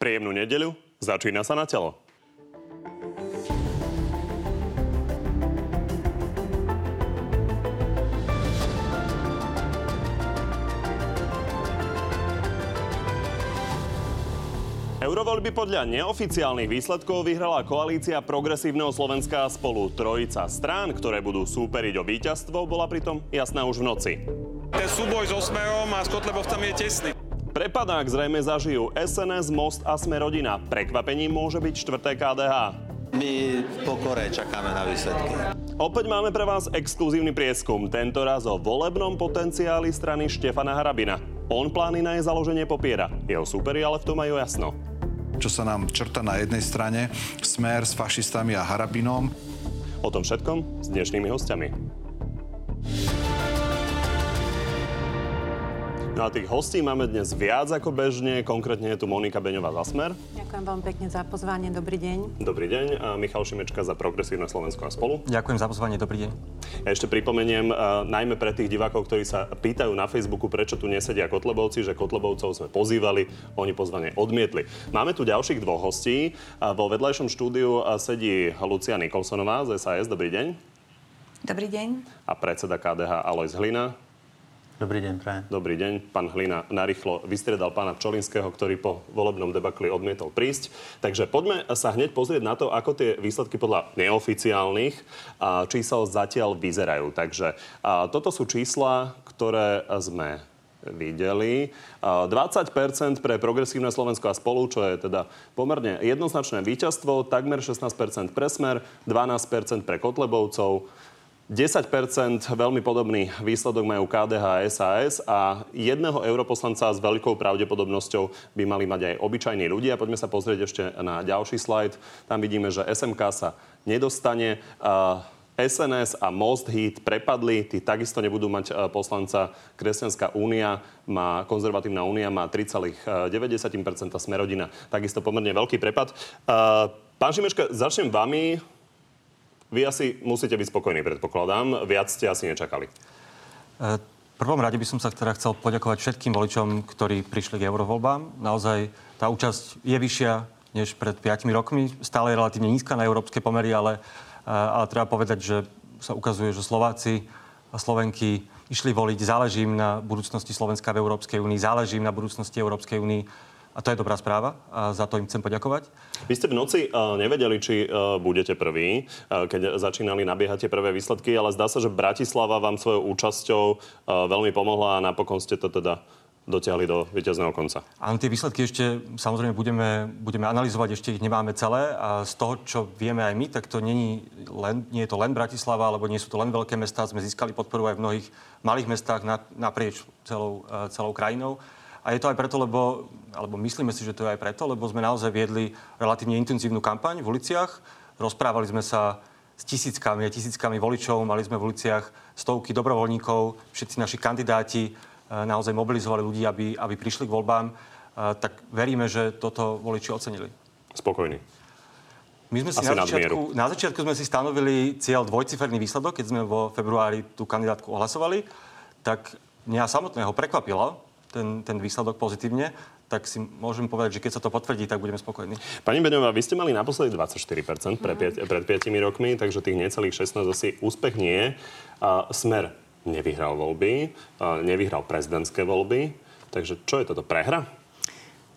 Príjemnú nedeľu, začína sa na telo. Eurovoľby podľa neoficiálnych výsledkov vyhrala koalícia Progresívneho Slovenska spolu trojica strán, ktoré budú súperiť o víťazstvo, bola pritom jasná už v noci. Ten súboj so Smerom a s Kotlebovcami je tesný. Prepadák zrejme zažijú SNS, Most a Sme rodina. Prekvapením môže byť štvrté KDH. My v pokore čakáme na výsledky. Opäť máme pre vás exkluzívny prieskum, tento raz o volebnom potenciáli strany Štefana Harabina. On plány na jej založenie popiera. Jeho súperi ale v tom majú jasno čo sa nám črta na jednej strane, smer s fašistami a Harabinom. O tom všetkom s dnešnými hostiami. No a tých hostí máme dnes viac ako bežne. Konkrétne je tu Monika Beňová za Smer. Ďakujem veľmi pekne za pozvanie. Dobrý deň. Dobrý deň. A Michal Šimečka za Progresívne Slovensko a spolu. Ďakujem za pozvanie. Dobrý deň. Ja ešte pripomeniem, uh, najmä pre tých divákov, ktorí sa pýtajú na Facebooku, prečo tu nesedia Kotlebovci, že Kotlebovcov sme pozývali, oni pozvanie odmietli. Máme tu ďalších dvoch hostí. Uh, vo vedľajšom štúdiu uh, sedí Lucia Nikolsonová z SAS. Dobrý deň. Dobrý deň. A predseda KDH Alois Hlina. Dobrý deň, prajem. Dobrý deň. Pán Hlina narýchlo vystriedal pána Čolinského, ktorý po volebnom debakli odmietol prísť. Takže poďme sa hneď pozrieť na to, ako tie výsledky podľa neoficiálnych čísel zatiaľ vyzerajú. Takže toto sú čísla, ktoré sme videli. 20% pre progresívne Slovensko a spolu, čo je teda pomerne jednoznačné víťazstvo, takmer 16% pre Smer, 12% pre Kotlebovcov, 10% veľmi podobný výsledok majú KDH a SAS a jedného europoslanca s veľkou pravdepodobnosťou by mali mať aj obyčajní ľudia. Poďme sa pozrieť ešte na ďalší slajd. Tam vidíme, že SMK sa nedostane. SNS a Most Hit prepadli, tí takisto nebudú mať poslanca. Kresťanská únia má, konzervatívna únia má 3,9%, Smerodina takisto pomerne veľký prepad. Pán Šimečka, začnem vami. Vy asi musíte byť spokojní, predpokladám. Viac ste asi nečakali. E, v prvom rade by som sa teda chcel poďakovať všetkým voličom, ktorí prišli k eurovoľbám. Naozaj tá účasť je vyššia než pred 5 rokmi. Stále je relatívne nízka na európske pomery, ale, e, ale treba povedať, že sa ukazuje, že Slováci a Slovenky išli voliť. Záleží im na budúcnosti Slovenska v Európskej únii, záleží im na budúcnosti Európskej únii a to je dobrá správa a za to im chcem poďakovať. Vy ste v noci uh, nevedeli, či uh, budete prví, uh, keď začínali nabiehať tie prvé výsledky, ale zdá sa, že Bratislava vám svojou účasťou uh, veľmi pomohla a napokon ste to teda dotiahli do víťazného konca. Áno, tie výsledky ešte samozrejme budeme, budeme analyzovať, ešte ich nemáme celé a z toho, čo vieme aj my, tak to nie, len, nie je to len Bratislava, alebo nie sú to len veľké mestá, sme získali podporu aj v mnohých malých mestách naprieč celou, celou krajinou. A je to aj preto, lebo, alebo myslíme si, že to je aj preto, lebo sme naozaj viedli relatívne intenzívnu kampaň v uliciach. Rozprávali sme sa s tisíckami a tisíckami voličov, mali sme v uliciach stovky dobrovoľníkov, všetci naši kandidáti e, naozaj mobilizovali ľudí, aby, aby prišli k voľbám. E, tak veríme, že toto voliči ocenili. Spokojní. My sme si na začiatku, na začiatku sme si stanovili cieľ dvojciferný výsledok, keď sme vo februári tú kandidátku ohlasovali. Tak mňa samotného prekvapilo, ten, ten výsledok pozitívne, tak si môžem povedať, že keď sa to potvrdí, tak budeme spokojní. Pani Beňová, vy ste mali naposledy 24% pre, mm. pred 5 rokmi, takže tých necelých 16 asi úspech nie je. Smer nevyhral voľby, nevyhral prezidentské voľby, takže čo je toto, prehra?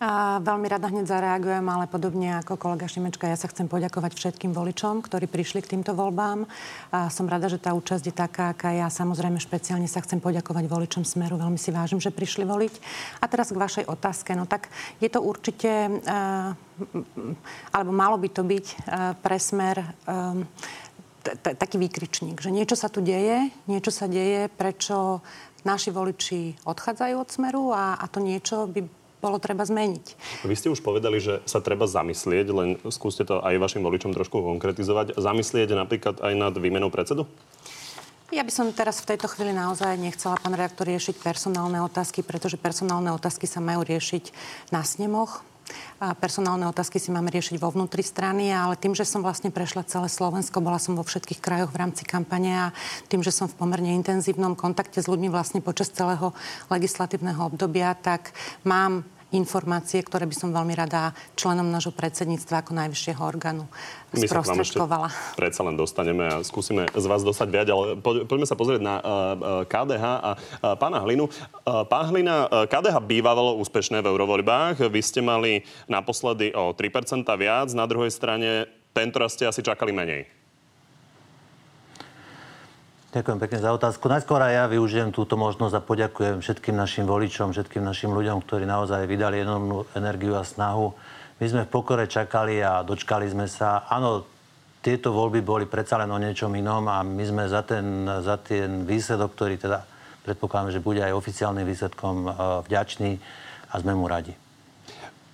A veľmi rada hneď zareagujem, ale podobne ako kolega Šimečka, ja sa chcem poďakovať všetkým voličom, ktorí prišli k týmto voľbám. A som rada, že tá účasť je taká, aká ja. Samozrejme, špeciálne sa chcem poďakovať voličom Smeru. Veľmi si vážim, že prišli voliť. A teraz k vašej otázke. No tak je to určite, uh, alebo malo by to byť uh, pre Smer um, taký výkričník, že niečo sa tu deje, niečo sa deje, prečo naši voliči odchádzajú od Smeru a, a to niečo by bolo treba zmeniť. Vy ste už povedali, že sa treba zamyslieť, len skúste to aj vašim voličom trošku konkretizovať. Zamyslieť napríklad aj nad výmenou predsedu? Ja by som teraz v tejto chvíli naozaj nechcela, pán reaktor, riešiť personálne otázky, pretože personálne otázky sa majú riešiť na snemoch, a personálne otázky si máme riešiť vo vnútri strany, ale tým, že som vlastne prešla celé Slovensko, bola som vo všetkých krajoch v rámci kampane a tým, že som v pomerne intenzívnom kontakte s ľuďmi vlastne počas celého legislatívneho obdobia, tak mám informácie, ktoré by som veľmi rada členom nášho predsedníctva ako najvyššieho orgánu my vám ešte predsa len dostaneme a skúsime z vás dostať viac, ale poďme sa pozrieť na KDH a pána Hlinu. Pán Hlina, KDH bývalo úspešné v eurovoľbách. Vy ste mali naposledy o 3% viac, na druhej strane tento raz ste asi čakali menej. Ďakujem pekne za otázku. Najskôr aj ja využijem túto možnosť a poďakujem všetkým našim voličom, všetkým našim ľuďom, ktorí naozaj vydali enormnú energiu a snahu my sme v pokore čakali a dočkali sme sa. Áno, tieto voľby boli predsa len o niečom inom a my sme za ten, za ten výsledok, ktorý teda predpokladám, že bude aj oficiálnym výsledkom, e, vďačný a sme mu radi.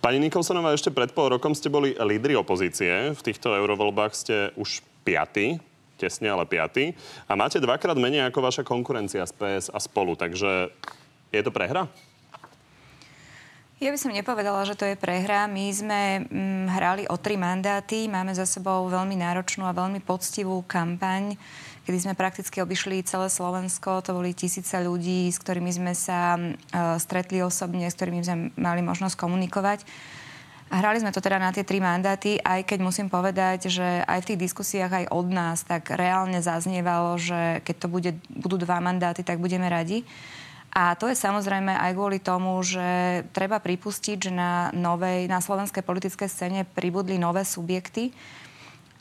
Pani Nikolsonová, ešte pred pol rokom ste boli lídri opozície. V týchto eurovoľbách ste už piaty, tesne ale piaty. A máte dvakrát menej ako vaša konkurencia z PS a spolu. Takže je to prehra? Ja by som nepovedala, že to je prehra. My sme hm, hrali o tri mandáty, máme za sebou veľmi náročnú a veľmi poctivú kampaň, kedy sme prakticky obišli celé Slovensko. To boli tisíce ľudí, s ktorými sme sa uh, stretli osobne, s ktorými sme mali možnosť komunikovať. Hrali sme to teda na tie tri mandáty, aj keď musím povedať, že aj v tých diskusiách aj od nás tak reálne zaznievalo, že keď to bude, budú dva mandáty, tak budeme radi. A to je samozrejme aj kvôli tomu, že treba pripustiť, že na, novej, na slovenskej politickej scéne pribudli nové subjekty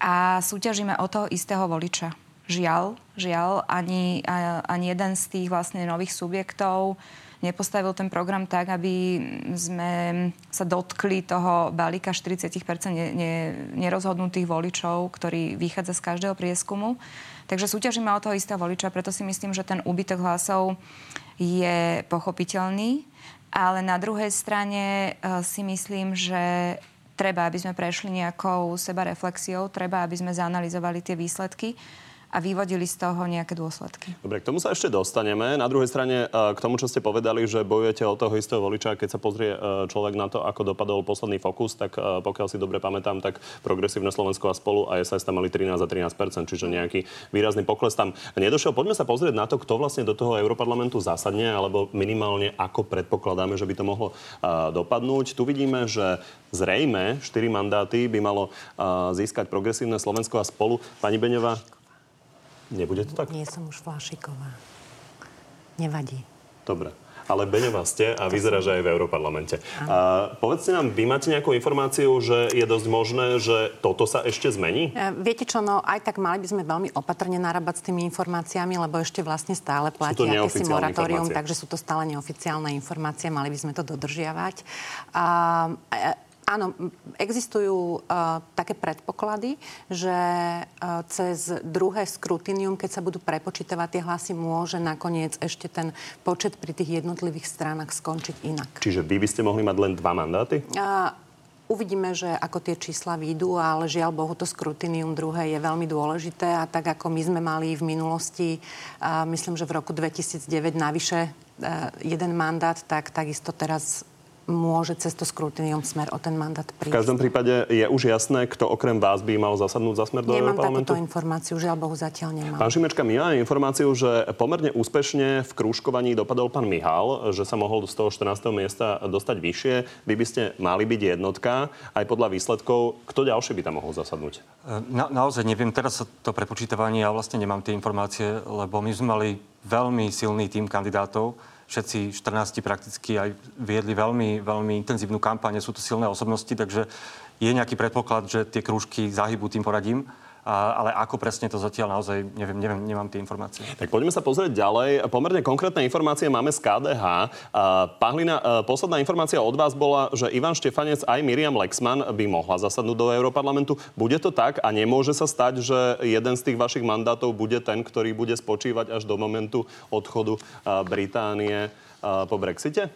a súťažíme o toho istého voliča. Žiaľ, žiaľ, ani, ani jeden z tých vlastne nových subjektov nepostavil ten program tak, aby sme sa dotkli toho balíka 40% ne, ne, nerozhodnutých voličov, ktorý vychádza z každého prieskumu. Takže súťažíme o toho istého voliča, preto si myslím, že ten úbytok hlasov je pochopiteľný, ale na druhej strane eh, si myslím, že treba, aby sme prešli nejakou sebareflexiou, treba, aby sme zanalizovali tie výsledky a vyvodili z toho nejaké dôsledky. Dobre, k tomu sa ešte dostaneme. Na druhej strane, e, k tomu, čo ste povedali, že bojujete o toho istého voliča, keď sa pozrie e, človek na to, ako dopadol posledný fokus, tak e, pokiaľ si dobre pamätám, tak progresívne Slovensko a spolu a SAS tam mali 13 a 13 čiže nejaký výrazný pokles tam nedošiel. Poďme sa pozrieť na to, kto vlastne do toho Europarlamentu zásadne, alebo minimálne ako predpokladáme, že by to mohlo dopadnúť. Tu vidíme, že zrejme 4 mandáty by malo získať progresívne Slovensko a spolu. Pani Beňová, Nebude to tak? Nie som už Flašiková. Nevadí. Dobre. Ale Beňová ste a vyzerá, že aj v Európarlamente. A povedzte nám, vy máte nejakú informáciu, že je dosť možné, že toto sa ešte zmení? E, viete čo, no aj tak mali by sme veľmi opatrne narábať s tými informáciami, lebo ešte vlastne stále platí akési moratórium, takže sú to stále neoficiálne informácie, mali by sme to dodržiavať. A, Áno, existujú uh, také predpoklady, že uh, cez druhé skrutinium, keď sa budú prepočítavať tie hlasy, môže nakoniec ešte ten počet pri tých jednotlivých stranách skončiť inak. Čiže vy by ste mohli mať len dva mandáty? Uh, Uvidíme, že ako tie čísla výjdu, ale žiaľ Bohu, to skrutinium druhé je veľmi dôležité a tak ako my sme mali v minulosti, myslím, že v roku 2009 navyše jeden mandát, tak takisto teraz môže cez to skrutinium smer o ten mandát prísť. V každom prípade je už jasné, kto okrem vás by mal zasadnúť za smer do Nemám parlamentu? takúto informáciu, žiaľ Bohu zatiaľ nemám. Pán Šimečka, my máme informáciu, že pomerne úspešne v krúžkovaní dopadol pán Mihal, že sa mohol z toho 14. miesta dostať vyššie. Vy by ste mali byť jednotka. Aj podľa výsledkov, kto ďalší by tam mohol zasadnúť? Na, naozaj neviem. Teraz to prepočítavanie, ja vlastne nemám tie informácie, lebo my sme mali veľmi silný tým kandidátov všetci 14 prakticky aj viedli veľmi, veľmi intenzívnu kampaň, sú to silné osobnosti, takže je nejaký predpoklad, že tie krúžky zahybú tým poradím. Ale ako presne to zatiaľ naozaj, neviem, neviem, nemám tie informácie. Tak poďme sa pozrieť ďalej. Pomerne konkrétne informácie máme z KDH. Pán Hlina, posledná informácia od vás bola, že Ivan Štefanec aj Miriam Lexman by mohla zasadnúť do Európarlamentu. Bude to tak a nemôže sa stať, že jeden z tých vašich mandátov bude ten, ktorý bude spočívať až do momentu odchodu Británie po Brexite?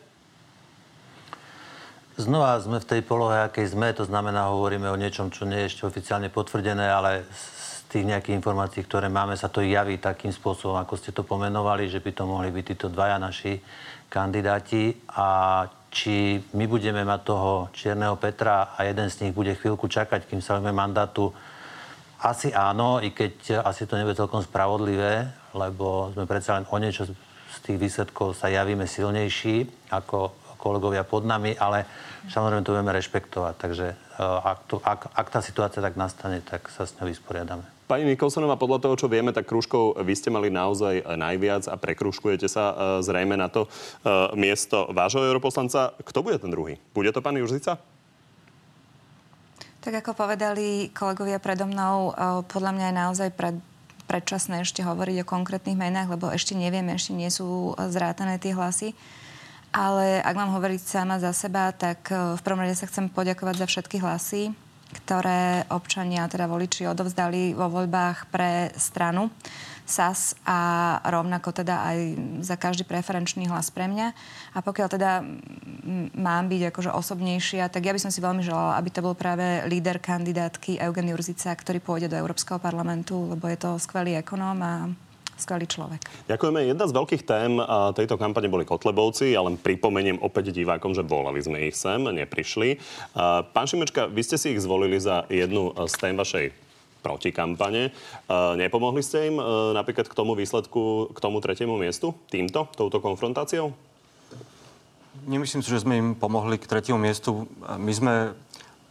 Znova sme v tej polohe, akej sme, to znamená, hovoríme o niečom, čo nie je ešte oficiálne potvrdené, ale z tých nejakých informácií, ktoré máme, sa to javí takým spôsobom, ako ste to pomenovali, že by to mohli byť títo dvaja naši kandidáti. A či my budeme mať toho Čierneho Petra a jeden z nich bude chvíľku čakať, kým sa mandátu, asi áno, i keď asi to nebude celkom spravodlivé, lebo sme predsa len o niečo z tých výsledkov sa javíme silnejší ako kolegovia pod nami, ale samozrejme to budeme rešpektovať. Takže ak, to, ak, ak tá situácia tak nastane, tak sa s ňou vysporiadame. Pani Nikolsonová, podľa toho, čo vieme, tak krúžkov vy ste mali naozaj najviac a prekružkujete sa e, zrejme na to miesto vášho europoslanca. Kto bude ten druhý? Bude to pán Južica? Tak ako povedali kolegovia predo mnou, podľa mňa je naozaj pred, predčasné ešte hovoriť o konkrétnych menách, lebo ešte nevieme, ešte nie sú zrátané tie hlasy. Ale ak mám hovoriť sama za seba, tak v prvom rade sa chcem poďakovať za všetky hlasy, ktoré občania, teda voliči, odovzdali vo voľbách pre stranu SAS a rovnako teda aj za každý preferenčný hlas pre mňa. A pokiaľ teda mám byť akože osobnejšia, tak ja by som si veľmi želala, aby to bol práve líder kandidátky Eugen Jurzica, ktorý pôjde do Európskeho parlamentu, lebo je to skvelý ekonóm a skvelý človek. Ďakujeme. Jedna z veľkých tém tejto kampane boli Kotlebovci. Ja len pripomeniem opäť divákom, že volali sme ich sem, neprišli. Pán Šimečka, vy ste si ich zvolili za jednu z tém vašej protikampane. Nepomohli ste im napríklad k tomu výsledku, k tomu tretiemu miestu? Týmto? Touto konfrontáciou? Nemyslím si, že sme im pomohli k tretiemu miestu. My sme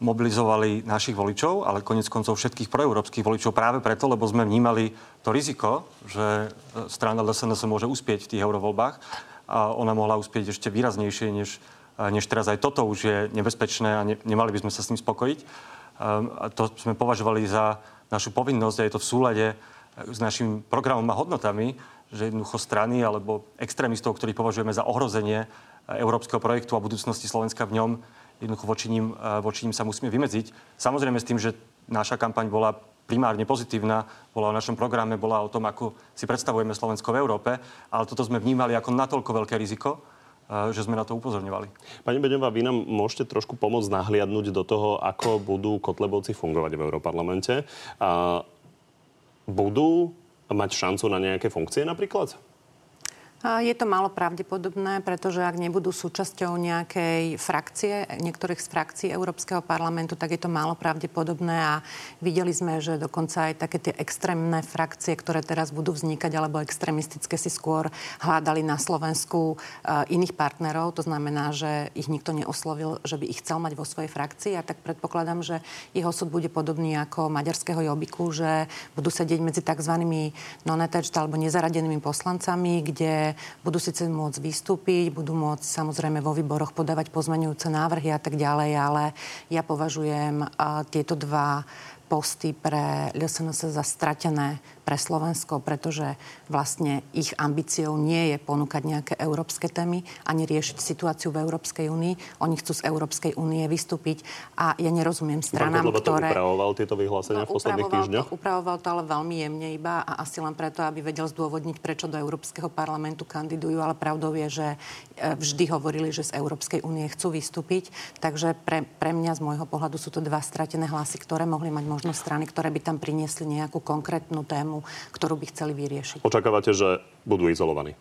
mobilizovali našich voličov, ale konec koncov všetkých proeurópskych voličov práve preto, lebo sme vnímali to riziko, že e, strana LSNS môže uspieť v tých eurovoľbách a ona mohla uspieť ešte výraznejšie, než, e, než teraz aj toto už je nebezpečné a ne, nemali by sme sa s tým spokojiť. E, a to sme považovali za našu povinnosť a je to v súlade s našim programom a hodnotami, že jednoducho strany alebo extrémistov, ktorých považujeme za ohrozenie európskeho projektu a budúcnosti Slovenska v ňom, jednoducho voči ním, voči ním sa musíme vymedziť. Samozrejme s tým, že naša kampaň bola primárne pozitívna, bola o našom programe, bola o tom, ako si predstavujeme Slovensko v Európe, ale toto sme vnímali ako natoľko veľké riziko, že sme na to upozorňovali. Pani Beňová, vy nám môžete trošku pomôcť nahliadnúť do toho, ako budú Kotlebovci fungovať v Európarlamente. A budú mať šancu na nejaké funkcie napríklad? Je to málo pravdepodobné, pretože ak nebudú súčasťou nejakej frakcie, niektorých z frakcií Európskeho parlamentu, tak je to málo pravdepodobné a videli sme, že dokonca aj také tie extrémne frakcie, ktoré teraz budú vznikať, alebo extrémistické si skôr hľadali na Slovensku uh, iných partnerov. To znamená, že ich nikto neoslovil, že by ich chcel mať vo svojej frakcii a tak predpokladám, že jeho súd bude podobný ako maďarského Jobiku, že budú sedieť medzi tzv. non alebo nezaradenými poslancami, kde budú síce môcť vystúpiť, budú môcť samozrejme vo výboroch podávať pozmenujúce návrhy a tak ďalej, ale ja považujem tieto dva posty pre LSNS za stratené pre Slovensko, pretože vlastne ich ambíciou nie je ponúkať nejaké európske témy ani riešiť situáciu v Európskej únii. Oni chcú z Európskej únie vystúpiť a ja nerozumiem stranám, Pán ktoré... upravoval tieto vyhlásenia no, v posledných týždňoch? To, upravoval to ale veľmi jemne iba a asi len preto, aby vedel zdôvodniť, prečo do Európskeho parlamentu kandidujú, ale pravdou je, že e, vždy hovorili, že z Európskej únie chcú vystúpiť. Takže pre, pre mňa z môjho pohľadu sú to dva stratené hlasy, ktoré mohli mať možno strany, ktoré by tam priniesli nejakú konkrétnu tému tému, ktorú by chceli vyriešiť. Očakávate, že budú izolovaní?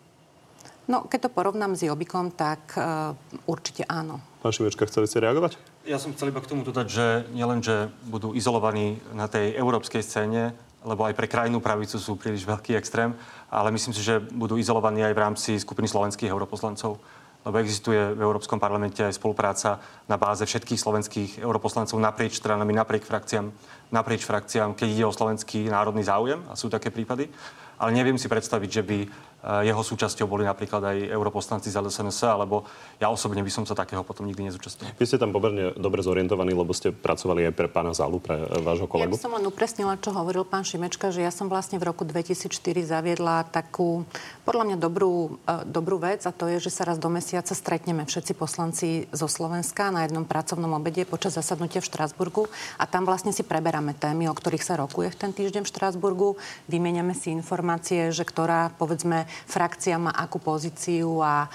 No, keď to porovnám s Jobikom, tak uh, určite áno. Pán Šimečka, chceli ste reagovať? Ja som chcel iba k tomu dodať, že nielen, že budú izolovaní na tej európskej scéne, lebo aj pre krajnú pravicu sú príliš veľký extrém, ale myslím si, že budú izolovaní aj v rámci skupiny slovenských europoslancov lebo existuje v Európskom parlamente aj spolupráca na báze všetkých slovenských europoslancov naprieč stranami, napriek frakciám, naprieč frakciám, keď ide o slovenský národný záujem, a sú také prípady. Ale neviem si predstaviť, že by jeho súčasťou boli napríklad aj europoslanci z LSNS, alebo ja osobne by som sa takého potom nikdy nezúčastnil. Vy ste tam pomerne dobre zorientovaní, lebo ste pracovali aj pre pána Zalu, pre eh, vášho kolegu. Ja by som len upresnila, čo hovoril pán Šimečka, že ja som vlastne v roku 2004 zaviedla takú, podľa mňa dobrú, uh, dobrú vec a to je, že sa raz do mesiaca stretneme všetci poslanci zo Slovenska na jednom pracovnom obede počas zasadnutia v Štrásburgu a tam vlastne si preberáme témy, o ktorých sa rokuje v ten týždeň v Štrásburgu, vymeniame si informácie, že ktorá, povedzme, frakcia má akú pozíciu a,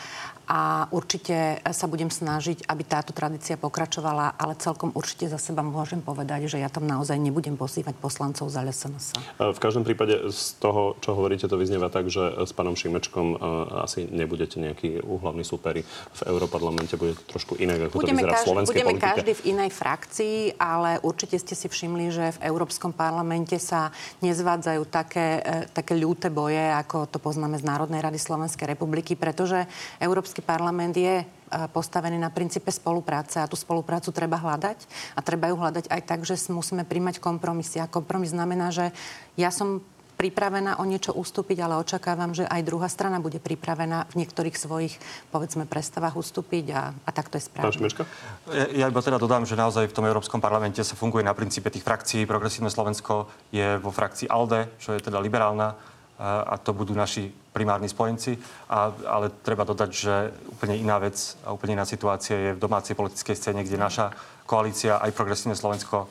a určite sa budem snažiť, aby táto tradícia pokračovala, ale celkom určite za seba môžem povedať, že ja tam naozaj nebudem pozývať poslancov za LSNS. V každom prípade z toho, čo hovoríte, to vyznieva tak, že s pánom Šimečkom e, asi nebudete nejaký úhlavný superi v Európarlamente, bude to trošku inak, ako budeme to vyzerá každý, v slovenskej budeme politike. každý v inej frakcii, ale určite ste si všimli, že v Európskom parlamente sa nezvádzajú také, e, také ľúte boje, ako to poznáme z Národnej rady Slovenskej republiky, pretože Európsky Európsky parlament je postavený na princípe spolupráce a tú spoluprácu treba hľadať a treba ju hľadať aj tak, že musíme príjmať kompromisy. A kompromis znamená, že ja som pripravená o niečo ustúpiť, ale očakávam, že aj druhá strana bude pripravená v niektorých svojich, povedzme, prestavách ustúpiť a, a tak to je správne. Ja, ja iba teda dodám, že naozaj v tom Európskom parlamente sa funguje na princípe tých frakcií. Progresívne Slovensko je vo frakcii ALDE, čo je teda liberálna a to budú naši primárni spojenci. A, ale treba dodať, že úplne iná vec a úplne iná situácia je v domácej politickej scéne, kde naša koalícia, aj progresívne Slovensko,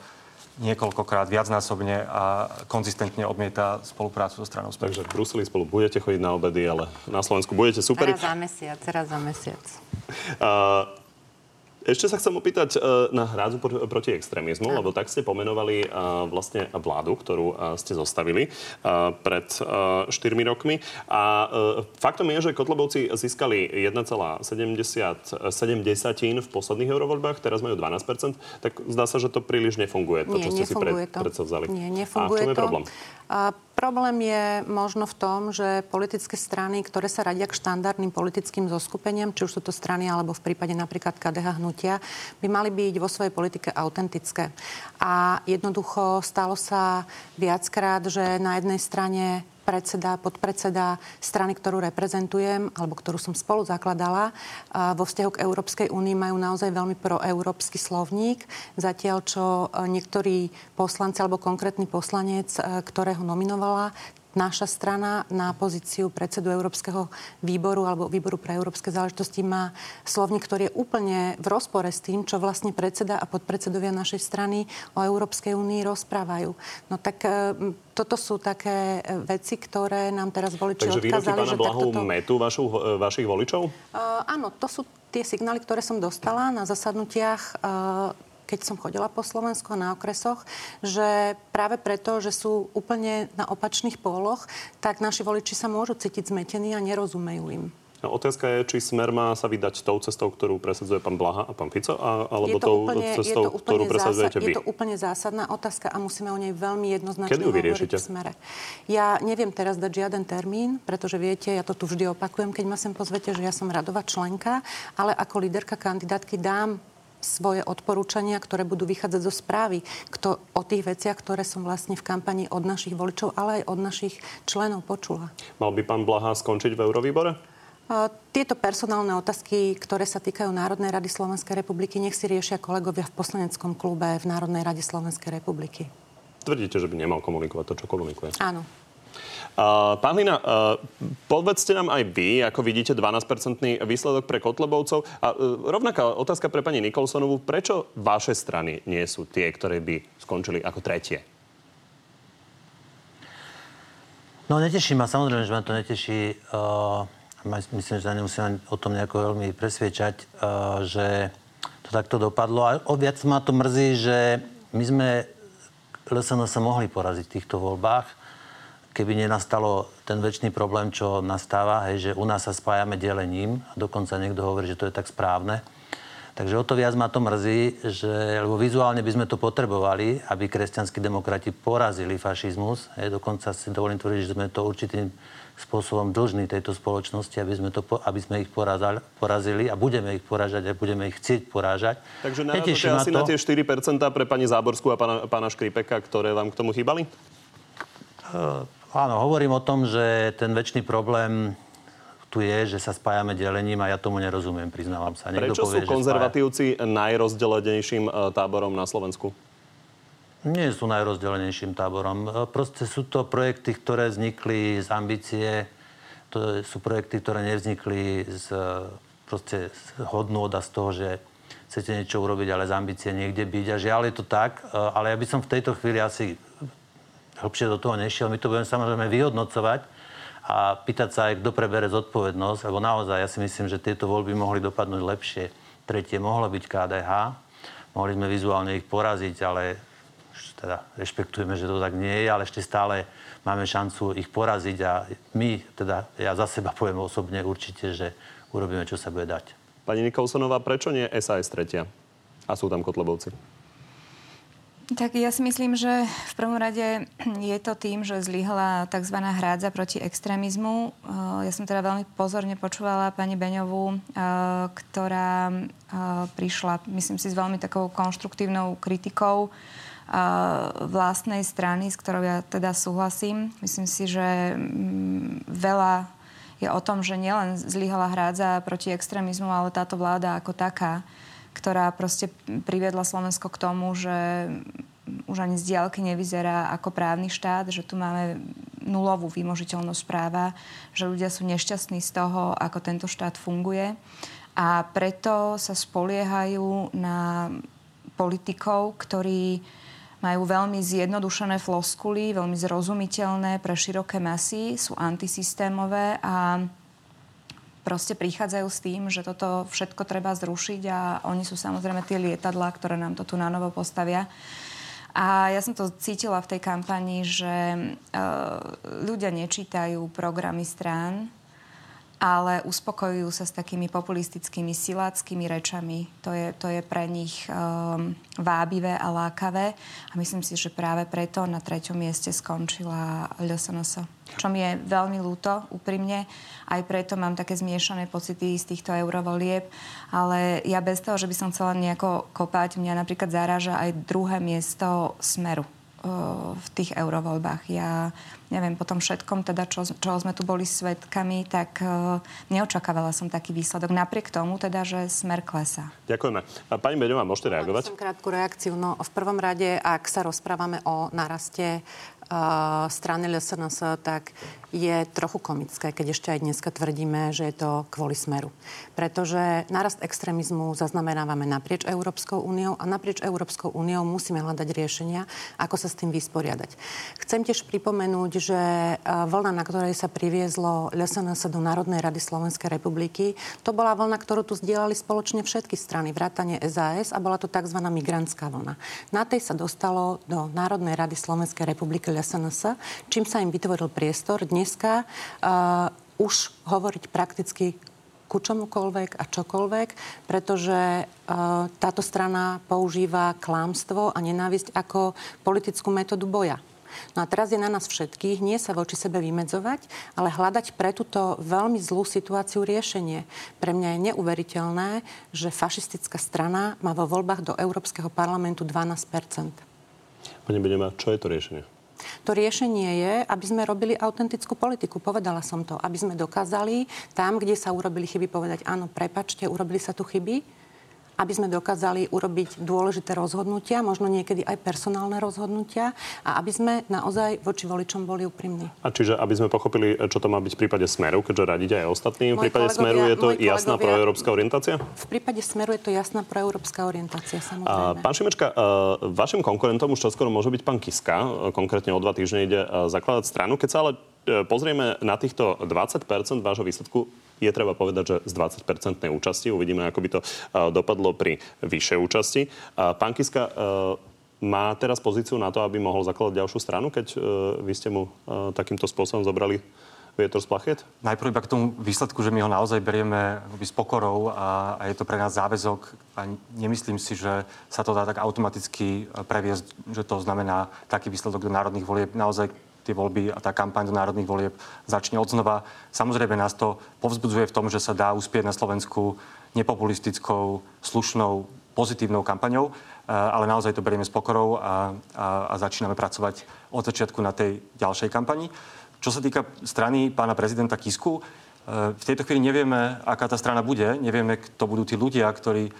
niekoľkokrát viacnásobne a konzistentne odmieta spoluprácu so stranou Smer. Takže v Bruseli spolu budete chodiť na obedy, ale na Slovensku budete super. Raz za mesiac, raz za mesiac. Uh, ešte sa chcem opýtať uh, na hrádzu proti extrémizmu, lebo tak ste pomenovali uh, vlastne vládu, ktorú uh, ste zostavili pred 4 rokmi. A faktom je, že Kotlebovci získali 1,70 v posledných eurovoľbách, teraz majú 12% tak zdá sa, že to príliš nefunguje, to, Nie, čo ste si pred, predsavzali. Nie, nefunguje A v čom je to. problém? A problém je možno v tom, že politické strany, ktoré sa radia k štandardným politickým zoskupeniam, či už sú to strany alebo v prípade napríklad KDH hnutia, by mali byť vo svojej politike autentické. A jednoducho stalo sa viackrát, že na jednej strane predseda, podpredseda strany, ktorú reprezentujem, alebo ktorú som spolu zakladala, vo vzťahu k Európskej únii majú naozaj veľmi proeurópsky slovník, zatiaľ čo e, niektorí poslanci alebo konkrétny poslanec, e, ktorého nominovala, naša strana na pozíciu predsedu Európskeho výboru alebo výboru pre európske záležitosti má slovník, ktorý je úplne v rozpore s tým, čo vlastne predseda a podpredsedovia našej strany o Európskej únii rozprávajú. No tak e, toto sú také e, veci, ktoré nám teraz voliči Takže odkázali. Takže výroky pána Blahu metu vašu, e, vašich voličov? Uh, áno, to sú tie signály, ktoré som dostala na zasadnutiach uh, keď som chodila po Slovensku a na okresoch, že práve preto, že sú úplne na opačných póloch, tak naši voliči sa môžu cítiť zmetení a nerozumejú im. No, otázka je, či Smer má sa vydať tou cestou, ktorú presadzuje pán Blaha a pán Fico, a, alebo tou úplne, cestou, ktorú presadzujete vy? Je to úplne zásadná otázka a musíme o nej veľmi jednoznačne Kedy hovoriť v Smere. Ja neviem teraz dať žiaden termín, pretože viete, ja to tu vždy opakujem, keď ma sem pozvete, že ja som radová členka, ale ako líderka kandidátky dám svoje odporúčania, ktoré budú vychádzať zo správy kto, o tých veciach, ktoré som vlastne v kampani od našich voličov, ale aj od našich členov počula. Mal by pán Blaha skončiť v Eurovýbore? Tieto personálne otázky, ktoré sa týkajú Národnej rady Slovenskej republiky, nech si riešia kolegovia v poslaneckom klube v Národnej rade Slovenskej republiky. Tvrdíte, že by nemal komunikovať to, čo komunikuje? Áno. Pán Hlina, povedzte nám aj vy, ako vidíte 12-percentný výsledok pre Kotlebovcov. A e, rovnaká otázka pre pani Nikolsonovu. Prečo vaše strany nie sú tie, ktoré by skončili ako tretie? No neteší ma, samozrejme, že ma to neteší. Uh, myslím, že nemusím o tom nejako veľmi presviečať, uh, že to takto dopadlo. A viac ma to mrzí, že my sme LSN sa mohli poraziť v týchto voľbách keby nenastalo ten väčší problém, čo nastáva, hej, že u nás sa spájame delením a dokonca niekto hovorí, že to je tak správne. Takže o to viac ma to mrzí, že, lebo vizuálne by sme to potrebovali, aby kresťanskí demokrati porazili fašizmus. Hej, dokonca si dovolím tvrdiť, že sme to určitým spôsobom dlžní tejto spoločnosti, aby sme, to, aby sme ich porazali, porazili a budeme ich poražať a budeme ich chcieť porážať. Takže narážate asi to... na tie 4% pre pani Záborskú a pána, pána Škripeka, ktoré vám k tomu chýbali? Uh, Áno, hovorím o tom, že ten väčší problém tu je, že sa spájame delením a ja tomu nerozumiem, priznávam sa. Niekto Prečo povie, sú konzervatívci spája... najrozdelenejším e, táborom na Slovensku? Nie sú najrozdelenejším táborom. E, proste sú to projekty, ktoré vznikli z ambície. To sú projekty, ktoré nevznikli z, proste z hodnôt a z toho, že chcete niečo urobiť, ale z ambície niekde byť. A žiaľ je to tak. E, ale ja by som v tejto chvíli asi hĺbšie do toho nešiel. My to budeme samozrejme vyhodnocovať a pýtať sa aj, kto prebere zodpovednosť, lebo naozaj ja si myslím, že tieto voľby mohli dopadnúť lepšie. Tretie mohlo byť KDH, mohli sme vizuálne ich poraziť, ale teda rešpektujeme, že to tak nie je, ale ešte stále máme šancu ich poraziť a my, teda ja za seba poviem osobne určite, že urobíme, čo sa bude dať. Pani Nikolsonová, prečo nie SAS tretia? A sú tam Kotlebovci. Tak ja si myslím, že v prvom rade je to tým, že zlyhala tzv. hrádza proti extrémizmu. Eh, ja som teda veľmi pozorne počúvala pani Beňovú, eh, ktorá eh, prišla, myslím si, s veľmi takou konštruktívnou kritikou vlastnej strany, s ktorou ja teda súhlasím. Myslím si, že mm, veľa je o tom, že nielen zlyhala hrádza proti extrémizmu, ale táto vláda ako taká ktorá proste priviedla Slovensko k tomu, že už ani z diálky nevyzerá ako právny štát, že tu máme nulovú vymožiteľnosť práva, že ľudia sú nešťastní z toho, ako tento štát funguje. A preto sa spoliehajú na politikov, ktorí majú veľmi zjednodušené floskuly, veľmi zrozumiteľné pre široké masy, sú antisystémové a proste prichádzajú s tým, že toto všetko treba zrušiť a oni sú samozrejme tie lietadlá, ktoré nám to tu na novo postavia. A ja som to cítila v tej kampani, že uh, ľudia nečítajú programy strán, ale uspokojujú sa s takými populistickými, siláckými rečami. To je, to je pre nich um, vábivé a lákavé. A myslím si, že práve preto na treťom mieste skončila LSNS. Čo mi je veľmi ľúto, úprimne. Aj preto mám také zmiešané pocity z týchto eurovolieb. Ale ja bez toho, že by som chcela nejako kopať, mňa napríklad zaráža aj druhé miesto Smeru v tých eurovoľbách. Ja neviem, po tom všetkom, teda, čo, čo sme tu boli svetkami, tak uh, neočakávala som taký výsledok. Napriek tomu, teda, že smer klesa. Ďakujeme. Pani Beňová, môžete reagovať? Som krátku reakciu. No, v prvom rade, ak sa rozprávame o naraste strany LSNS, tak je trochu komické, keď ešte aj dneska tvrdíme, že je to kvôli smeru. Pretože nárast extrémizmu zaznamenávame naprieč Európskou úniou a naprieč Európskou úniou musíme hľadať riešenia, ako sa s tým vysporiadať. Chcem tiež pripomenúť, že vlna, na ktorej sa priviezlo LSNS do Národnej rady Slovenskej republiky, to bola vlna, ktorú tu zdieľali spoločne všetky strany, vrátane SAS a bola to tzv. migrantská vlna. Na tej sa dostalo do Národnej rady Slovenskej republiky SNS, čím sa im vytvoril priestor dneska uh, už hovoriť prakticky ku čomukoľvek a čokoľvek, pretože uh, táto strana používa klámstvo a nenávisť ako politickú metódu boja. No a teraz je na nás všetkých nie sa voči sebe vymedzovať, ale hľadať pre túto veľmi zlú situáciu riešenie. Pre mňa je neuveriteľné, že fašistická strana má vo voľbách do Európskeho parlamentu 12 Pani Benema, čo je to riešenie? To riešenie je, aby sme robili autentickú politiku. Povedala som to. Aby sme dokázali tam, kde sa urobili chyby, povedať áno, prepačte, urobili sa tu chyby, aby sme dokázali urobiť dôležité rozhodnutia, možno niekedy aj personálne rozhodnutia a aby sme naozaj voči voličom boli úprimní. A čiže, aby sme pochopili, čo to má byť v prípade Smeru, keďže radíte aj ostatným, v prípade Smeru je to jasná proeurópska orientácia? V prípade Smeru je to jasná proeurópska orientácia, samozrejme. A, pán Šimečka, vašim konkurentom už čoskoro môže byť pán Kiska. Konkrétne o dva týždne ide zakladať stranu. Keď sa ale e, pozrieme na týchto 20% vášho výsledku, je treba povedať, že z 20-percentnej účasti. Uvidíme, ako by to dopadlo pri vyššej účasti. Pán Kiska, má teraz pozíciu na to, aby mohol zakladať ďalšiu stranu, keď vy ste mu takýmto spôsobom zobrali vietor z plachet? Najprv iba k tomu výsledku, že my ho naozaj berieme s pokorou a, a je to pre nás záväzok. A nemyslím si, že sa to dá tak automaticky previesť, že to znamená taký výsledok do národných volieb. Naozaj tie voľby a tá kampaň do národných volieb začne odznova. Samozrejme nás to povzbudzuje v tom, že sa dá uspieť na Slovensku nepopulistickou, slušnou, pozitívnou kampaňou, eh, ale naozaj to berieme s pokorou a, a, a začíname pracovať od začiatku na tej ďalšej kampani. Čo sa týka strany pána prezidenta Kisku, eh, v tejto chvíli nevieme, aká tá strana bude, nevieme, kto budú tí ľudia, ktorí eh,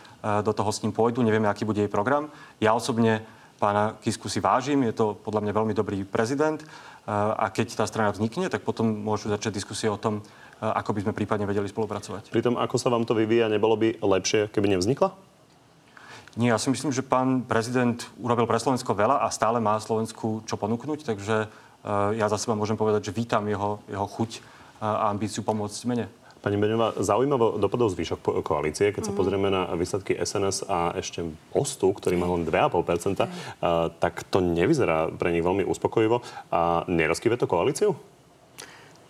do toho s ním pôjdu, nevieme, aký bude jej program. Ja osobne pána Kisku si vážim, je to podľa mňa veľmi dobrý prezident a keď tá strana vznikne, tak potom môžu začať diskusie o tom, ako by sme prípadne vedeli spolupracovať. Pri tom, ako sa vám to vyvíja, nebolo by lepšie, keby nevznikla? Nie, ja si myslím, že pán prezident urobil pre Slovensko veľa a stále má Slovensku čo ponúknuť, takže ja za seba môžem povedať, že vítam jeho, jeho chuť a ambíciu pomôcť mene. Pani Beňová, zaujímavo dopadol zvyšok koalície, keď sa mm. pozrieme na výsledky SNS a ešte Mostu, ktorý má len 2,5%, mm. tak to nevyzerá pre nich veľmi uspokojivo. A nerozkýve to koalíciu?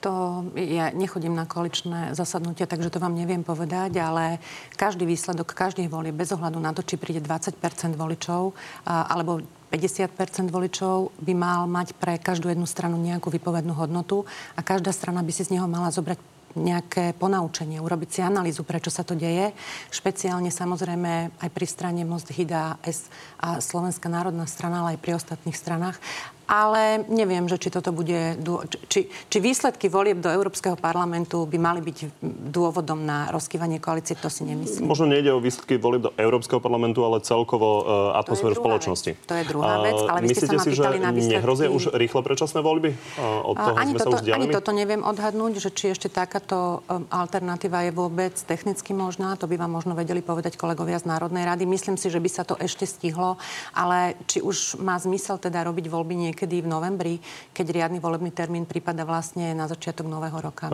To ja nechodím na koaličné zasadnutia, takže to vám neviem povedať, ale každý výsledok, každý volie, bez ohľadu na to, či príde 20 voličov alebo 50% voličov by mal mať pre každú jednu stranu nejakú vypovednú hodnotu a každá strana by si z neho mala zobrať nejaké ponaučenie, urobiť si analýzu, prečo sa to deje. Špeciálne samozrejme aj pri strane Most Hida S a Slovenská národná strana, ale aj pri ostatných stranách ale neviem, že či toto bude, či, či výsledky volieb do Európskeho parlamentu by mali byť dôvodom na rozkývanie koalície, to si nemyslím. Možno nejde o výsledky volieb do Európskeho parlamentu, ale celkovo uh, atmosféru spoločnosti. Vec. To je druhá vec, ale vy Myslíte ste sa si, že na výsledky... nehrozia už rýchle predčasné voľby? Uh, od toho ani, sme toto, sa už ani toto neviem odhadnúť, že či ešte takáto um, alternatíva je vôbec technicky možná. To by vám možno vedeli povedať kolegovia z Národnej rady. Myslím si, že by sa to ešte stihlo, ale či už má zmysel teda robiť voľby niekedy v novembri, keď riadny volebný termín prípada vlastne na začiatok nového roka.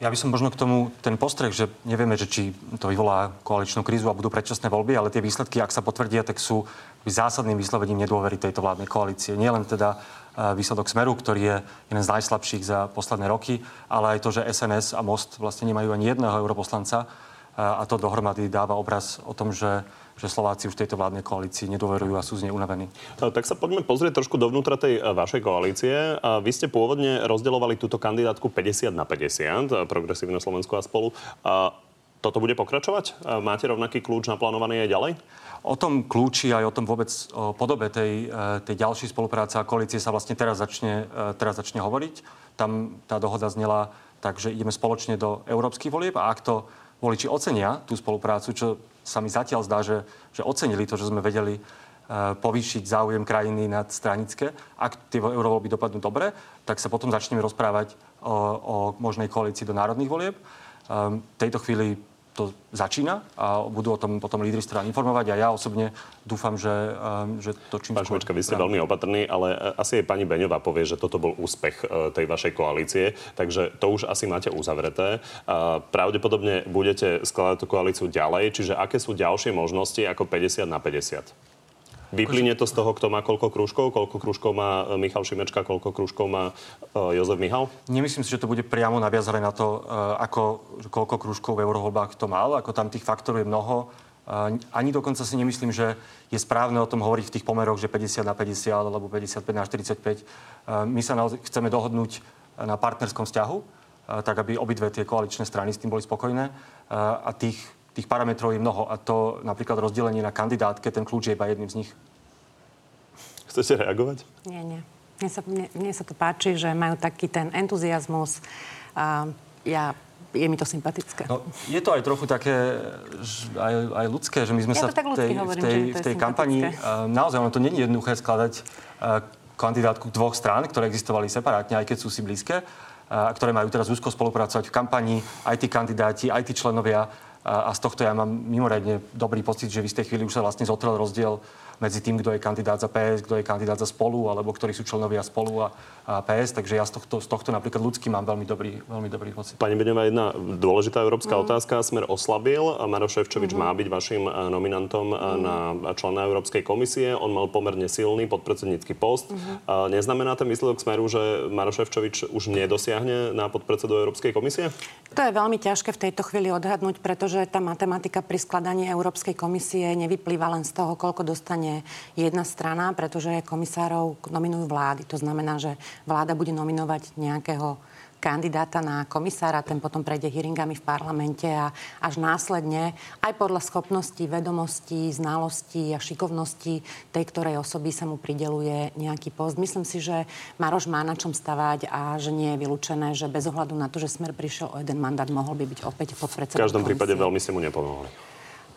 Ja by som možno k tomu ten postreh, že nevieme, že či to vyvolá koaličnú krízu a budú predčasné voľby, ale tie výsledky, ak sa potvrdia, tak sú zásadným vyslovením nedôvery tejto vládnej koalície. Nie len teda e, výsledok Smeru, ktorý je jeden z najslabších za posledné roky, ale aj to, že SNS a Most vlastne nemajú ani jedného europoslanca e, a to dohromady dáva obraz o tom, že že Slováci už tejto vládnej koalícii nedôverujú a sú z nej unavení. Tak sa poďme pozrieť trošku dovnútra tej e, vašej koalície. Vy ste pôvodne rozdeľovali túto kandidátku 50 na 50, e, progresívne Slovensko a spolu. Toto bude pokračovať? E, máte rovnaký kľúč naplánovaný aj ďalej? O tom kľúči aj o tom vôbec o podobe tej, tej ďalšej spolupráce a koalície sa vlastne teraz začne, teraz začne hovoriť. Tam tá dohoda znela tak, že ideme spoločne do európskych volieb a ak to voliči ocenia tú spoluprácu, čo sa mi zatiaľ zdá, že, že ocenili to, že sme vedeli uh, povýšiť záujem krajiny nad stranické. Ak tie eurovoľby dopadnú dobre, tak sa potom začneme rozprávať o, o možnej koalícii do národných volieb. Um, v tejto chvíli to začína a budú o tom potom lídry strany informovať a ja osobne dúfam, že, um, že to čím Pán Šmečka, vy ste veľmi opatrní, ale e, asi aj pani Beňová povie, že toto bol úspech e, tej vašej koalície, takže to už asi máte uzavreté. Pravdepodobne budete skladať tú koalíciu ďalej, čiže aké sú ďalšie možnosti ako 50 na 50? Vyplyne to z toho, kto má koľko krúžkov, koľko krúžkov má e, Michal Šimečka, koľko krúžkov má uh, Jozef Michal? Nemyslím si, že to bude priamo naviazané na to, uh, ako, koľko krúžkov v eurovoľbách to mal. Ako tam tých faktorov je mnoho. Ani dokonca si nemyslím, že je správne o tom hovoriť v tých pomeroch, že 50 na 50 alebo 55 na 45. My sa naozaj chceme dohodnúť na partnerskom vzťahu, tak aby obidve tie koaličné strany s tým boli spokojné. A tých tých parametrov je mnoho a to napríklad rozdelenie na kandidátke, ten kľúč je iba jedným z nich. Chcete reagovať? Nie, nie. Mne sa, mne, mne sa to páči, že majú taký ten entuziasmus. A ja je mi to sympatické. No, je to aj trochu také aj, aj ľudské, že my sme ja sa v tej, hovorím, v tej, v tej kampani... Naozaj, ono to nie je jednoduché skladať uh, kandidátku dvoch strán, ktoré existovali separátne, aj keď sú si blízke, a ktoré majú teraz úzko spolupracovať v kampani, aj tí kandidáti, aj tí členovia a, z tohto ja mám mimoriadne dobrý pocit, že v istej chvíli už sa vlastne zotrel rozdiel medzi tým, kto je kandidát za PS, kto je kandidát za spolu, alebo ktorí sú členovia spolu a, a PS. Takže ja z tohto, z tohto napríklad ľudský mám veľmi dobrý, veľmi dobrý pocit. Pani Beňová, jedna dôležitá európska mm. otázka. Smer oslabil. Maroš Ševčovič mm-hmm. má byť vašim eh, nominantom mm. na člena Európskej komisie. On mal pomerne silný podpredsednícky post. Mm-hmm. Neznamená ten výsledok Smeru, že Maroš Ševčovič už nedosiahne na podpredsedu Európskej komisie? To je veľmi ťažké v tejto chvíli odhadnúť, pretože tá matematika pri skladaní Európskej komisie nevyplýva len z toho, koľko dostane jedna strana, pretože komisárov nominujú vlády. To znamená, že vláda bude nominovať nejakého kandidáta na komisára, ten potom prejde hearingami v parlamente a až následne aj podľa schopností, vedomostí, znalostí a šikovností tej, ktorej osoby sa mu prideluje nejaký post. Myslím si, že Maroš má na čom stavať a že nie je vylúčené, že bez ohľadu na to, že Smer prišiel o jeden mandát, mohol by byť opäť pod predsedom V každom komisie. prípade veľmi ste mu nepomohli.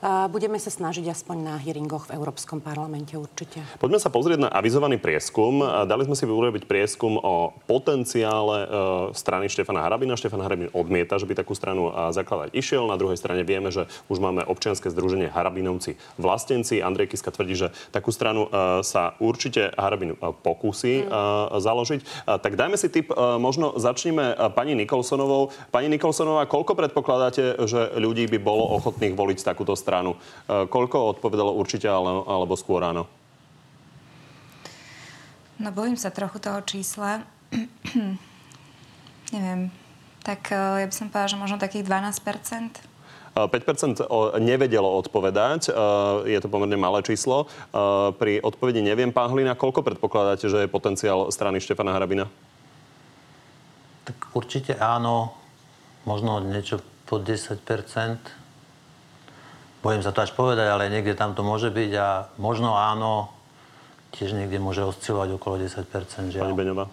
Budeme sa snažiť aspoň na hearingoch v Európskom parlamente určite. Poďme sa pozrieť na avizovaný prieskum. Dali sme si urobiť prieskum o potenciále e, strany Štefana Harabina. Štefan Harabin odmieta, že by takú stranu e, zakladať išiel. Na druhej strane vieme, že už máme občianske združenie Harabinovci vlastenci. Andrej Kiska tvrdí, že takú stranu e, sa určite Harabin pokusí mm. založiť. Tak dajme si tip, možno začneme pani Nikolsonovou. Pani Nikolsonová, koľko predpokladáte, že ľudí by bolo ochotných voliť takúto stranu? Stranu. E, koľko odpovedalo určite alebo skôr áno? No bojím sa trochu toho čísla. neviem, tak eh, ja by som povedala, že možno takých 12% 5% nevedelo odpovedať, je to pomerne malé číslo. Pri odpovedi neviem, pán Hlina, koľko predpokladáte, že je potenciál strany Štefana Harabina? Tak určite áno, možno niečo pod 10 Bojím sa to až povedať, ale niekde tam to môže byť a možno áno, tiež niekde môže oscilovať okolo 10 žiaľ. Pani Beňová?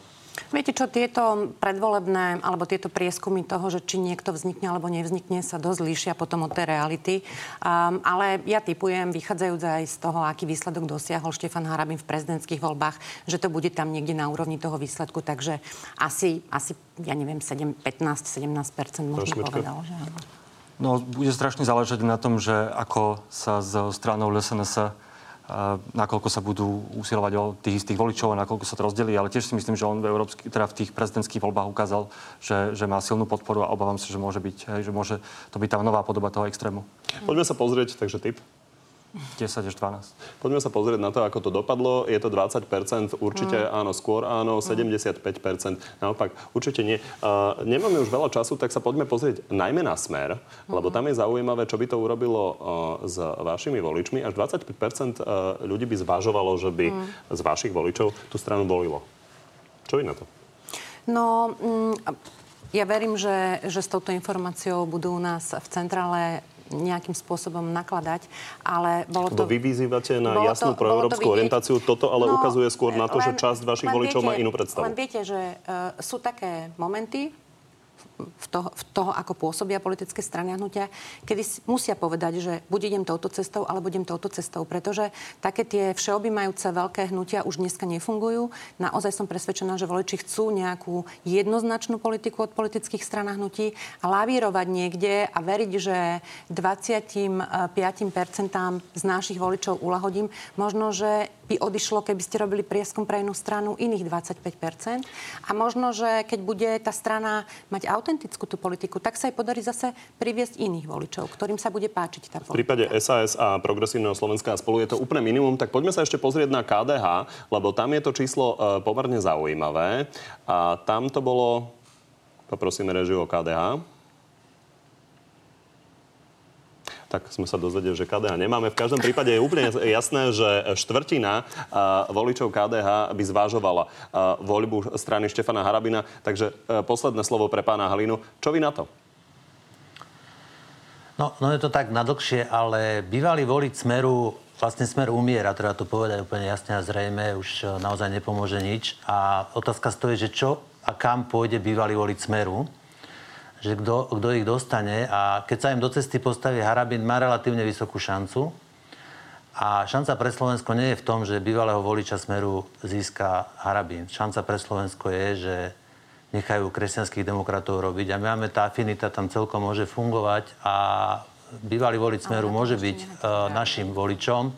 Viete čo, tieto predvolebné alebo tieto prieskumy toho, že či niekto vznikne alebo nevznikne, sa dosť líšia potom od tej reality. Um, ale ja typujem, vychádzajúc aj z toho, aký výsledok dosiahol Štefan Harabin v prezidentských voľbách, že to bude tam niekde na úrovni toho výsledku. Takže asi, asi ja neviem, 7, 15, 17 možno povedal, že áno. No, bude strašne záležať na tom, že ako sa s stranou LSNS nakoľko sa budú usilovať o tých istých voličov a nakoľko sa to rozdelí. Ale tiež si myslím, že on v, európsky, teda v tých prezidentských voľbách ukázal, že, že má silnú podporu a obávam sa, že môže byť, že môže to byť tá nová podoba toho extrému. Poďme sa pozrieť, takže typ. 10 až 12. Poďme sa pozrieť na to, ako to dopadlo. Je to 20 určite mm. áno, skôr áno, 75% naopak určite nie. Uh, nemáme už veľa času, tak sa poďme pozrieť najmä na smer, mm. lebo tam je zaujímavé, čo by to urobilo uh, s vašimi voličmi. Až 25 uh, ľudí by zvažovalo, že by mm. z vašich voličov tú stranu volilo. Čo vy na to? No, mm, ja verím, že, že s touto informáciou budú u nás v centrále nejakým spôsobom nakladať, ale bolo to... Vy vyzývate na jasnú proeurópsku orientáciu, toto ale no, ukazuje skôr na to, len, že časť vašich voličov má inú predstavu. Len viete, že uh, sú také momenty, v toho, v toho, ako pôsobia politické strany a hnutia, kedy musia povedať, že buď idem touto cestou, alebo idem touto cestou. Pretože také tie všeobjímajúce veľké hnutia už dneska nefungujú. Naozaj som presvedčená, že voliči chcú nejakú jednoznačnú politiku od politických stran a hnutí a lavírovať niekde a veriť, že 25% z našich voličov ulahodím. Možno, že by odišlo, keby ste robili prieskum pre jednu stranu iných 25%. A možno, že keď bude tá strana mať autentickú tú politiku, tak sa jej podarí zase priviesť iných voličov, ktorým sa bude páčiť tá politika. V prípade SAS a Progresívneho Slovenska a spolu je to úplne minimum, tak poďme sa ešte pozrieť na KDH, lebo tam je to číslo e, pomerne zaujímavé. A tam to bolo, poprosíme režiu o KDH. Tak sme sa dozvedeli, že KDH nemáme. V každom prípade je úplne jasné, že štvrtina voličov KDH by zvážovala voľbu strany Štefana Harabina. Takže e, posledné slovo pre pána Halinu. Čo vy na to? No, no je to tak nadlhšie, ale bývalý volič Smeru vlastne smer umiera, treba to povedať úplne jasne a zrejme, už e, naozaj nepomôže nič. A otázka stojí, že čo a kam pôjde bývalý volič Smeru že kto, ich dostane a keď sa im do cesty postaví Harabin, má relatívne vysokú šancu. A šanca pre Slovensko nie je v tom, že bývalého voliča Smeru získa Harabin. Šanca pre Slovensko je, že nechajú kresťanských demokratov robiť a my máme tá afinita tam celkom môže fungovať a bývalý volič Smeru môže byť uh, našim voličom.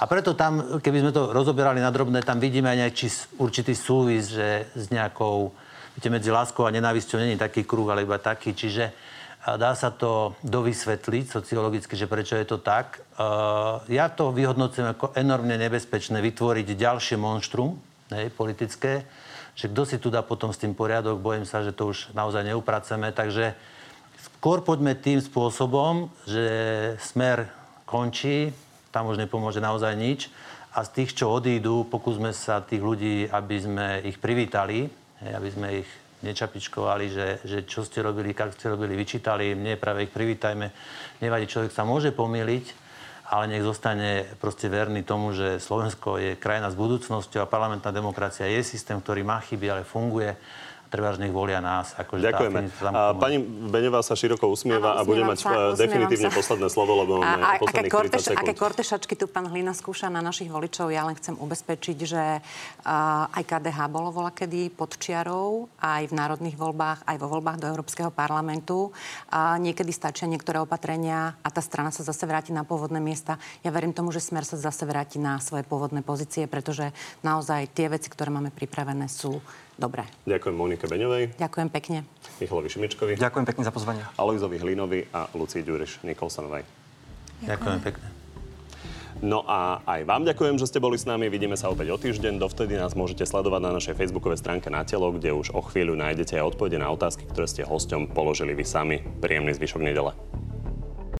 A preto tam, keby sme to rozoberali na drobné, tam vidíme aj nejaký určitý súvis, že s nejakou Viete, medzi láskou a nenávisťou není taký kruh, ale iba taký. Čiže dá sa to dovysvetliť sociologicky, že prečo je to tak. Ja to vyhodnocujem ako enormne nebezpečné vytvoriť ďalšie monštrum hej, politické, že kto si tu dá potom s tým poriadok, bojím sa, že to už naozaj neupraceme. Takže skôr poďme tým spôsobom, že smer končí, tam už nepomôže naozaj nič. A z tých, čo odídu, pokúsme sa tých ľudí, aby sme ich privítali, hej, aby sme ich nečapičkovali, že, že čo ste robili, jak ste robili, vyčítali im, nie, práve ich privítajme. Nevadí, človek sa môže pomýliť, ale nech zostane proste verný tomu, že Slovensko je krajina s budúcnosťou a parlamentná demokracia je systém, ktorý má chyby, ale funguje treba, že nech volia nás. Ako, Ďakujeme. A pani Beňová sa široko usmieva ano, a bude mať sa, e, definitívne sa. posledné slovo, lebo a, a, aké, korteš, aké kortešačky tu pán Hlina skúša na našich voličov, ja len chcem ubezpečiť, že uh, aj KDH bolo vola kedy pod čiarou, aj v národných voľbách, aj vo voľbách do Európskeho parlamentu. A niekedy stačia niektoré opatrenia a tá strana sa zase vráti na pôvodné miesta. Ja verím tomu, že Smer sa zase vráti na svoje pôvodné pozície, pretože naozaj tie veci, ktoré máme pripravené, sú Dobre. Ďakujem Monike Beňovej. Ďakujem pekne. Michalovi Šimičkovi. Ďakujem pekne za pozvanie. Alojzovi Hlinovi a Lucii Ďuriš Nikolsonovej. Ďakujem. Ďakujem pekne. No a aj vám ďakujem, že ste boli s nami. Vidíme sa opäť o týždeň. Dovtedy nás môžete sledovať na našej facebookovej stránke Na telo, kde už o chvíľu nájdete aj odpovede na otázky, ktoré ste hosťom položili vy sami. Príjemný zvyšok nedele.